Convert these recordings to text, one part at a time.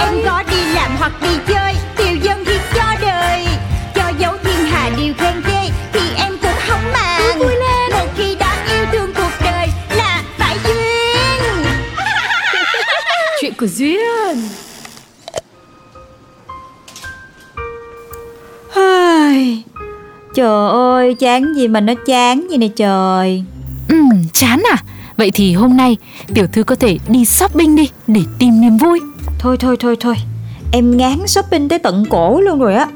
Em có đi làm hoặc đi chơi Tiêu dân thì cho đời Cho dấu thiên hà điều khen ghê Thì em cũng không màng vui lên. Một khi đã yêu thương cuộc đời Là phải duyên Chuyện của duyên Trời ơi, chán gì mà nó chán gì nè trời Ừ, chán à? Vậy thì hôm nay tiểu thư có thể đi shopping đi để tìm niềm vui. Thôi thôi thôi thôi. Em ngán shopping tới tận cổ luôn rồi á.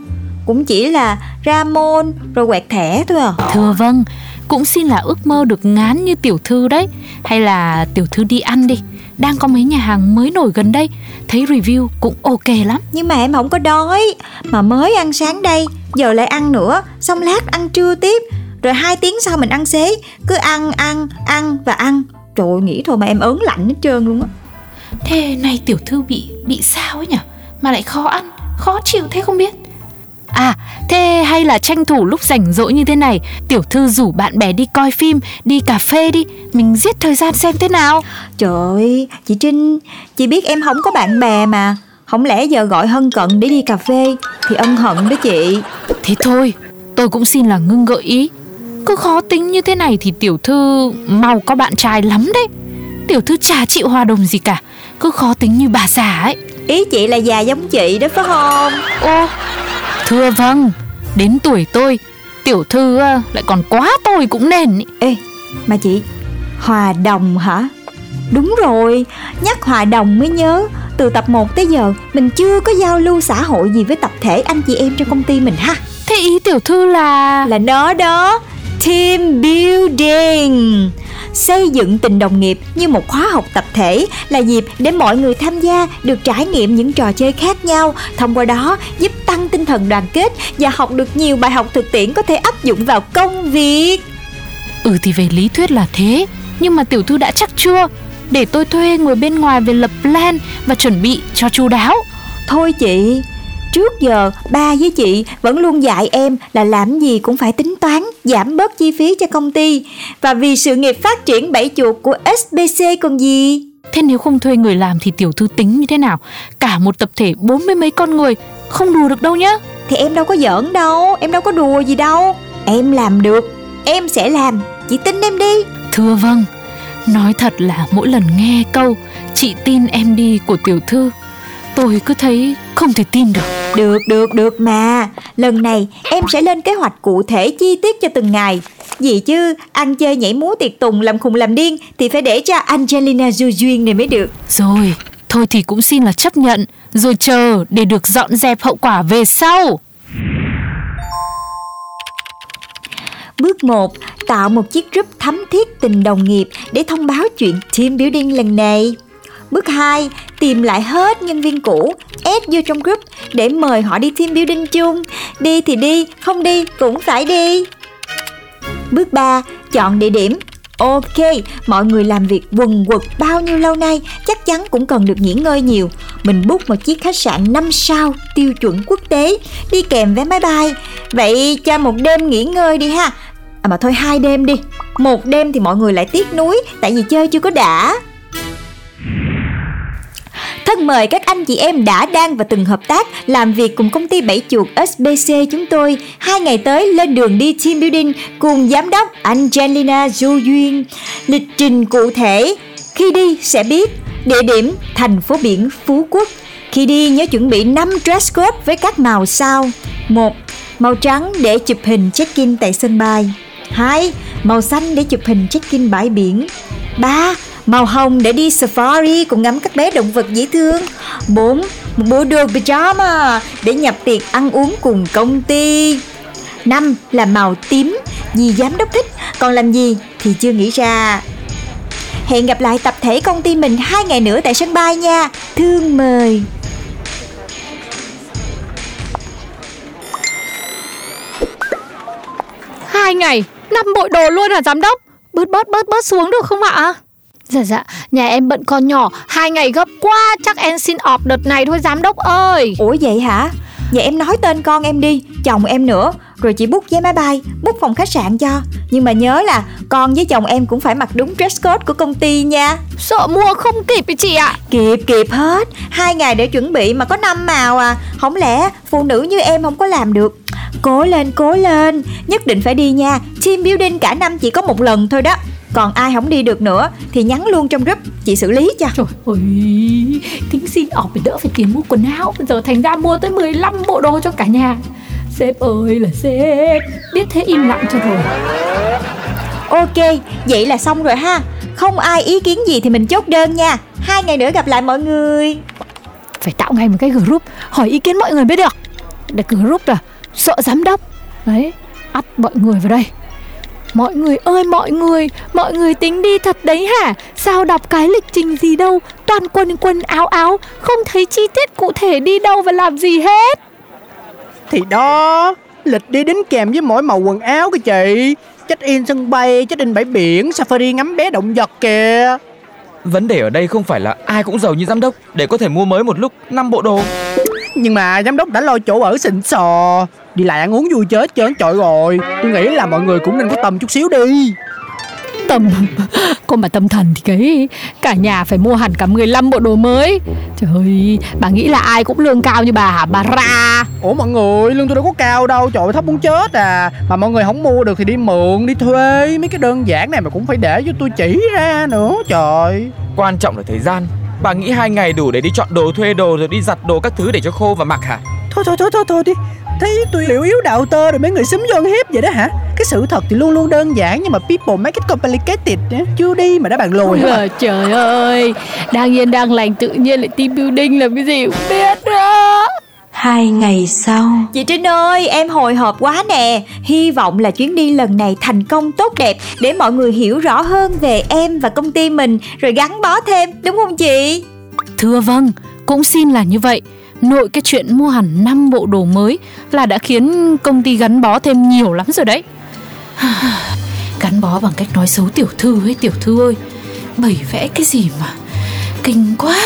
Cũng chỉ là ra mall rồi quẹt thẻ thôi à. Thưa vâng, cũng xin là ước mơ được ngán như tiểu thư đấy. Hay là tiểu thư đi ăn đi. Đang có mấy nhà hàng mới nổi gần đây, thấy review cũng ok lắm. Nhưng mà em không có đói. Mà mới ăn sáng đây Giờ lại ăn nữa. Xong lát ăn trưa tiếp. Rồi hai tiếng sau mình ăn xế. Cứ ăn ăn ăn và ăn. Trời ơi, nghĩ thôi mà em ớn lạnh hết trơn luôn á Thế này tiểu thư bị bị sao ấy nhỉ? Mà lại khó ăn, khó chịu thế không biết. À, thế hay là tranh thủ lúc rảnh rỗi như thế này, tiểu thư rủ bạn bè đi coi phim, đi cà phê đi, mình giết thời gian xem thế nào. Trời ơi, chị Trinh Chị biết em không có bạn bè mà Không lẽ giờ gọi Hân Cận để đi cà phê Thì ân hận đó chị Thế thôi, tôi cũng xin là ngưng gợi ý. Cứ khó tính như thế này thì tiểu thư mau có bạn trai lắm đấy. Tiểu thư chả chịu hòa đồng gì cả, cứ khó tính như bà già ấy. Ý chị là già giống chị đó phải không? Ô, thưa vâng, đến tuổi tôi, tiểu thư ờ, lại còn quá tôi cũng nên ý. Ê, mà chị Hòa đồng hả? Đúng rồi, nhắc hòa đồng mới nhớ Từ tập 1 tới giờ Mình chưa có giao lưu xã hội gì với tập thể anh chị em trong công ty mình ha. Thế ý tiểu thư là... Là nó đó Team building Xây dựng tình đồng nghiệp như một khóa học tập thể là dịp để mọi người tham gia được trải nghiệm những trò chơi khác nhau, thông qua đó giúp tăng tinh thần đoàn kết và học được nhiều bài học thực tiễn có thể áp dụng vào công việc. Ừ thì về lý thuyết là thế, nhưng mà tiểu thư đã chắc chưa? Để tôi thuê người bên ngoài về lập plan và chuẩn bị cho chu đáo. Thôi chị, trước giờ ba với chị vẫn luôn dạy em là làm gì cũng phải tính toán, giảm bớt chi phí cho công ty và vì sự nghiệp phát triển bảy chuột của SBC còn gì. Thế nếu không thuê người làm thì tiểu thư tính như thế nào? Cả một tập thể bốn mươi mấy con người không đùa được đâu nhá. Thì em đâu có giỡn đâu, em đâu có đùa gì đâu. Em làm được, em sẽ làm, chị tin em đi. Thưa vâng, nói thật là mỗi lần nghe câu chị tin em đi của tiểu thư, tôi cứ thấy không thể tin được. Được, được, được mà. Lần này em sẽ lên kế hoạch cụ thể chi tiết cho từng ngày. Gì chứ, ăn chơi nhảy múa tiệc tùng làm khùng làm điên thì phải để cho Angelina Du duyên này mới được. Rồi, thôi thì cũng xin là chấp nhận, rồi chờ để được dọn dẹp hậu quả về sau. Bước 1. Tạo một chiếc group thắm thiết tình đồng nghiệp để thông báo chuyện team building lần này. Bước 2. Tìm lại hết nhân viên cũ, add vô trong group để mời họ đi team building chung. Đi thì đi, không đi cũng phải đi. Bước 3. Chọn địa điểm. Ok, mọi người làm việc quần quật bao nhiêu lâu nay chắc chắn cũng cần được nghỉ ngơi nhiều. Mình book một chiếc khách sạn 5 sao tiêu chuẩn quốc tế, đi kèm vé máy bay. Vậy cho một đêm nghỉ ngơi đi ha. À mà thôi hai đêm đi. Một đêm thì mọi người lại tiếc nuối tại vì chơi chưa có đã. Thân mời các anh chị em đã đang và từng hợp tác làm việc cùng công ty Bảy Chuột SBC chúng tôi hai ngày tới, lên đường đi team building cùng giám đốc Angelina Du Duyên. Lịch trình cụ thể, khi đi sẽ biết địa điểm, thành phố biển Phú Quốc. Khi đi, nhớ chuẩn bị 5 dress code với các màu sau. 1. Màu trắng để chụp hình check-in tại sân bay. 2. Màu xanh để chụp hình check-in bãi biển. 3. Màu hồng để đi safari cùng ngắm các bé động vật dễ thương 4. Một bộ đồ pyjama để nhập tiệc ăn uống cùng công ty 5. Là màu tím vì giám đốc thích Còn làm gì thì chưa nghĩ ra Hẹn gặp lại tập thể công ty mình hai ngày nữa tại sân bay nha Thương mời Hai ngày, năm bộ đồ luôn hả giám đốc? Bớt bớt bớt bớt xuống được không ạ? Dạ dạ, nhà em bận con nhỏ, hai ngày gấp quá, chắc em xin off đợt này thôi giám đốc ơi. Ủa vậy hả? Vậy em nói tên con em đi, chồng em nữa. Rồi chị book vé máy bay, book phòng khách sạn cho. Nhưng mà nhớ là con với chồng em cũng phải mặc đúng dress code của công ty nha. Sợ mua không kịp ý chị ạ. Kịp kịp hết. Hai ngày để chuẩn bị mà có năm màu à. Không lẽ phụ nữ như em không có làm được? Cố lên cố lên. Nhất định phải đi nha. Team building cả năm chỉ có một lần thôi đó Còn ai không đi được nữa Thì nhắn luôn trong group Chị xử lý cho. Trời ơi, tính xin off để đỡ phải tiền mua quần áo. Giờ thành ra mua tới 15 bộ đồ cho cả nhà. Sếp ơi là sếp Biết thế im lặng cho rồi. Ok Vậy là xong rồi ha. Không ai ý kiến gì thì mình chốt đơn nha. Hai ngày nữa gặp lại mọi người. Phải tạo ngay một cái group Hỏi ý kiến mọi người mới được. Để group là sợ giám đốc. Đấy, ắt mọi người vào đây Mọi người ơi mọi người Mọi người tính đi thật đấy hả? Sao đọc cái lịch trình gì đâu? Toàn quần quần áo áo Không thấy chi tiết cụ thể đi đâu và làm gì hết. Thì đó Lịch đi đính kèm với mỗi màu quần áo kìa chị. Check in sân bay, check in bãi biển Safari ngắm bé động vật kìa. Vấn đề ở đây không phải là ai cũng giàu như giám đốc. Để có thể mua mới một lúc 5 bộ đồ. Nhưng mà giám đốc đã lo chỗ ở xịn sò Đi lại ăn uống vui chết trơn trọi rồi Tôi nghĩ là mọi người cũng nên có tầm chút xíu đi. Tâm Cô mà tâm thần thì cái Cả nhà phải mua hẳn cả 15 bộ đồ mới. Trời ơi Bà nghĩ là ai cũng lương cao như bà hả bà ra? Ủa mọi người, lương tôi đâu có cao đâu Trời ơi, thấp muốn chết à. Mà mọi người không mua được thì đi mượn, đi thuê Mấy cái đơn giản này mà cũng phải để cho tôi chỉ ra nữa Trời. Quan trọng là thời gian. Bà nghĩ hai ngày đủ để đi chọn đồ, thuê đồ rồi đi giặt đồ các thứ để cho khô và mặc hả? Thôi thôi thôi thôi thôi đi Thấy tôi liệu yếu đạo tơ rồi mấy người xúm vô hiếp vậy đó hả? Cái sự thật thì luôn luôn đơn giản Nhưng mà people make it complicated. Chưa đi mà đã bàn lùi hả? Trời ơi Đang yên đang lành tự nhiên lại team building là cái gì cũng biết nữa Hai ngày sau. Chị Trinh ơi, em hồi hộp quá nè. Hy vọng là chuyến đi lần này thành công tốt đẹp Để mọi người hiểu rõ hơn về em và công ty mình Rồi gắn bó thêm, đúng không chị? Thưa vâng Cũng xin là như vậy Nội cái chuyện mua hẳn 5 bộ đồ mới Là đã khiến công ty gắn bó thêm nhiều lắm rồi đấy. Gắn bó bằng cách nói xấu tiểu thư ấy, tiểu thư ơi. Bày vẽ cái gì mà Kinh quá.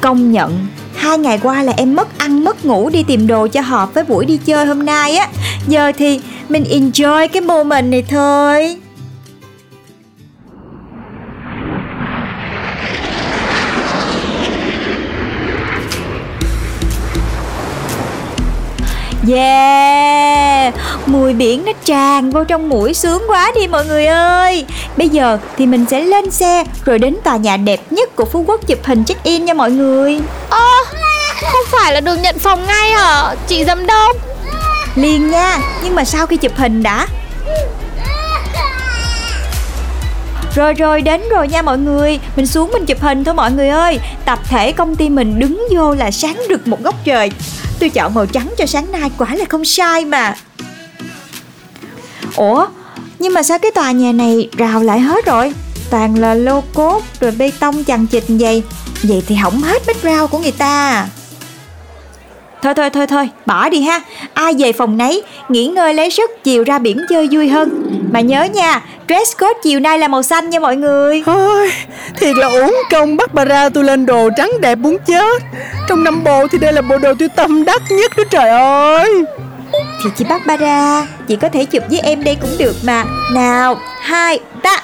Công nhận, Hai ngày qua là em mất ăn, mất ngủ đi tìm đồ cho hợp với buổi đi chơi hôm nay á. Giờ thì mình enjoy cái moment này thôi. Yeah. Mùi biển nó tràn vô trong mũi sướng quá đi mọi người ơi. Bây giờ thì mình sẽ lên xe Rồi đến tòa nhà đẹp nhất của Phú Quốc chụp hình check in nha mọi người. Không phải là được nhận phòng ngay hả? Chị giám đốc Liền nha Nhưng mà sau khi chụp hình đã Rồi rồi, đến rồi nha mọi người. Mình xuống mình chụp hình thôi mọi người ơi. Tập thể công ty mình đứng vô là sáng rực một góc trời. Tôi chọn màu trắng cho sáng nay quả là không sai mà. Ủa, Nhưng mà sao cái tòa nhà này rào lại hết rồi? Toàn là lô cốt rồi bê tông chằng chịt vậy. Vậy thì hỏng hết background của người ta. Thôi thôi thôi thôi, bỏ đi ha. Ai về phòng nấy, nghỉ ngơi lấy sức Chiều ra biển chơi vui hơn. Mà nhớ nha, dress code chiều nay là màu xanh nha mọi người. Ôi, thiệt là uổng công bắt bà ra tôi lên đồ trắng đẹp muốn chết. Trong năm bộ thì đây là bộ đồ tôi tâm đắc nhất đó trời ơi. Thì chị bắt ba ra Chị có thể chụp với em đây cũng được mà. Nào, hai, ta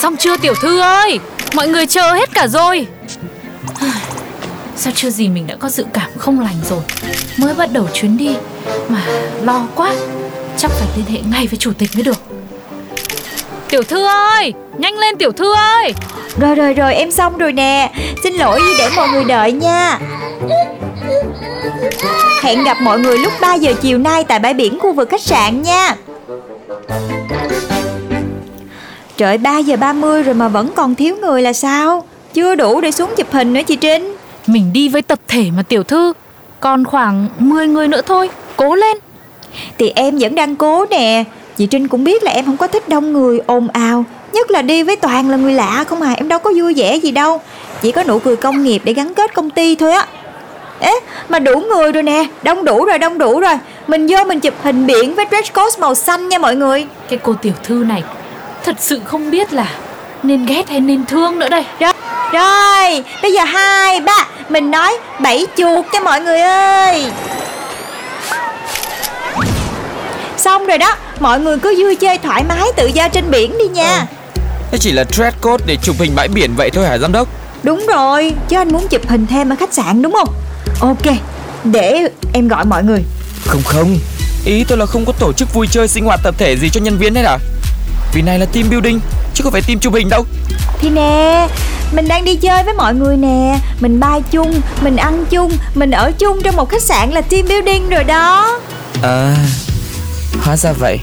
Xong chưa tiểu thư ơi? Mọi người chờ hết cả rồi Sao chưa gì mình đã có dự cảm không lành rồi? Mới bắt đầu chuyến đi Mà lo quá. Chắc phải liên hệ ngay với chủ tịch mới được. Tiểu thư ơi Nhanh lên tiểu thư ơi. Rồi rồi rồi, em xong rồi nè. Xin lỗi vì để mọi người đợi nha. Hẹn gặp mọi người lúc 3 giờ chiều nay Tại bãi biển khu vực khách sạn nha. Trời 3 giờ 30 rồi mà vẫn còn thiếu người là sao? Chưa đủ để xuống chụp hình nữa chị Trinh Mình đi với tập thể mà tiểu thư. Còn khoảng 10 người nữa thôi Cố lên. Thì em vẫn đang cố nè. Chị Trinh cũng biết là em không có thích đông người ồn ào Nhất là đi với toàn là người lạ không à Em đâu có vui vẻ gì đâu. Chỉ có nụ cười công nghiệp để gắn kết công ty thôi á. Ế mà đủ người rồi nè Đông đủ rồi đông đủ rồi. Mình vô mình chụp hình biển với dress code màu xanh nha mọi người. Cái cô tiểu thư này Thật sự không biết là Nên ghét hay nên thương nữa đây. Rồi, rồi bây giờ hai ba Mình nói bảy chuột cho mọi người ơi. Xong rồi đó Mọi người cứ vui chơi thoải mái tự do trên biển đi nha. Thế chỉ là dress code để chụp hình bãi biển vậy thôi hả giám đốc? Đúng rồi Chứ anh muốn chụp hình thêm ở khách sạn đúng không? Ok Để em gọi mọi người. Không không. Ý tôi là không có tổ chức vui chơi sinh hoạt tập thể gì cho nhân viên hết à? Vì này là team building Chứ không phải team chụp hình đâu. Thì nè Mình đang đi chơi với mọi người nè. Mình bay chung Mình ăn chung Mình ở chung trong một khách sạn là team building rồi đó. À Hóa ra vậy.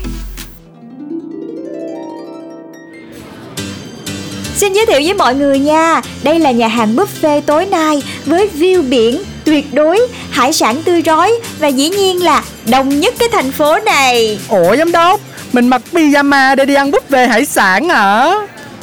Xin giới thiệu với mọi người nha. Đây là nhà hàng buffet tối nay Với view biển tuyệt đối Hải sản tươi rói Và dĩ nhiên là đông nhất cái thành phố này. Ủa giám đốc Mình mặc pyjama để đi ăn buffet hải sản hả?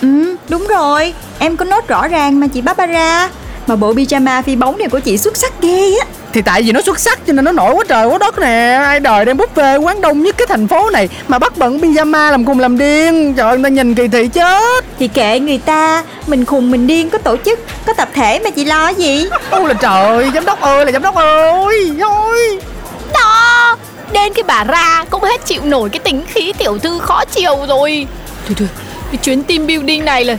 Ừ đúng rồi Em có nốt rõ ràng mà chị Barbara. Mà bộ pyjama phi bóng này của chị xuất sắc ghê á. Thì tại vì nó xuất sắc cho nên nó nổi quá trời quá đất nè. Ai đời đem buffet quán đông nhất cái thành phố này Mà bắt bận pyjama làm cùng làm điên. Trời ơi, người ta nhìn kỳ thị chết. Thì kệ người ta Mình khùng mình điên có tổ chức Có tập thể mà chị lo gì? Ôi là trời Giám đốc ơi là giám đốc ơi Thôi Đó Đến cái bà ra cũng hết chịu nổi cái tính khí tiểu thư khó chịu rồi. Thôi thôi Cái chuyến team building này là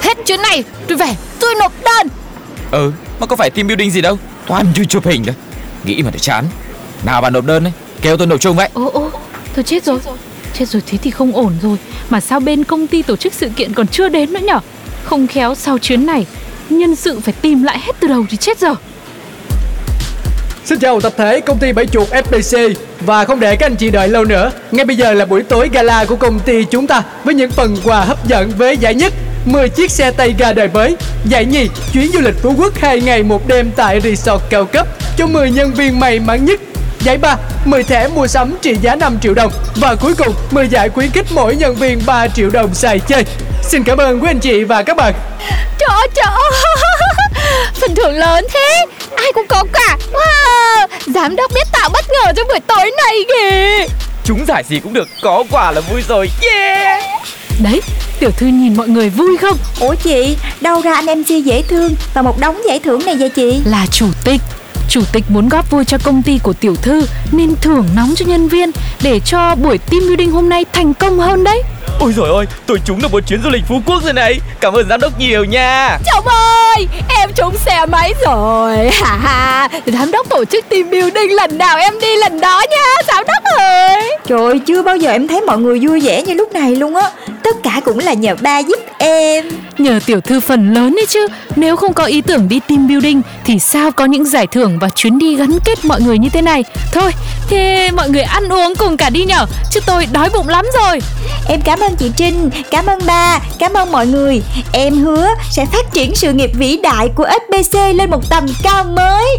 Hết chuyến này tôi về. Tôi nộp đơn. Ừ Mà có phải team building gì đâu? Toàn chui chụp hình thôi. Nghĩ mà để chán. Nào bà nộp đơn đấy Kêu tôi nộp chung vậy. Ô ô Thôi chết rồi. Chết rồi thế thì không ổn rồi. Mà sao bên công ty tổ chức sự kiện còn chưa đến nữa nhở? Không khéo sau chuyến này Nhân sự phải tìm lại hết từ đầu thì chết giờ Xin chào tập thể công ty Bảy Chuột FPC Và không để các anh chị đợi lâu nữa Ngay bây giờ là buổi tối gala của công ty chúng ta Với những phần quà hấp dẫn với giải nhất 10 chiếc xe tay ga đời mới. Giải nhì chuyến du lịch Phú Quốc 2 ngày một đêm tại resort cao cấp Cho 10 nhân viên may mắn nhất. Giải ba 10 thẻ mua sắm trị giá 5 triệu đồng. Và cuối cùng 10 giải khuyến khích mỗi nhân viên 3 triệu đồng xài chơi. Xin cảm ơn quý anh chị và các bạn. Trời ơi, trời ơi. Phần thưởng lớn thế. Ai cũng có cả. Wow. Giám đốc biết tạo bất ngờ cho buổi tối này kìa. Chúng giải gì cũng được. Có quà là vui rồi. Yeah Đấy. Tiểu thư nhìn mọi người vui không? Ủa chị Đâu ra anh MC dễ thương Và một đống giải thưởng này vậy chị? Là chủ tịch. Chủ tịch muốn góp vui cho công ty của tiểu thư Nên thưởng nóng cho nhân viên Để cho buổi team building hôm nay thành công hơn đấy. Ôi rồi ôi Tôi trúng được một chuyến du lịch Phú Quốc rồi này. Cảm ơn giám đốc nhiều nha. Chồng ơi Em trúng xe máy rồi. Ha ha. Giám đốc tổ chức team building lần nào em đi lần đó nha Giám đốc ơi. Trời ơi, chưa bao giờ em thấy mọi người vui vẻ như lúc này luôn á Tất cả cũng là nhờ ba giúp em. Nhờ tiểu thư phần lớn đấy chứ. Nếu không có ý tưởng đi team building Thì sao có những giải thưởng và chuyến đi gắn kết mọi người như thế này? Thôi Thế mọi người ăn uống cùng cả đi nhở Chứ tôi đói bụng lắm rồi. Em cảm ơn chị Trinh, cảm ơn ba, cảm ơn mọi người. Em hứa sẽ phát triển sự nghiệp vĩ đại của SBC lên một tầm cao mới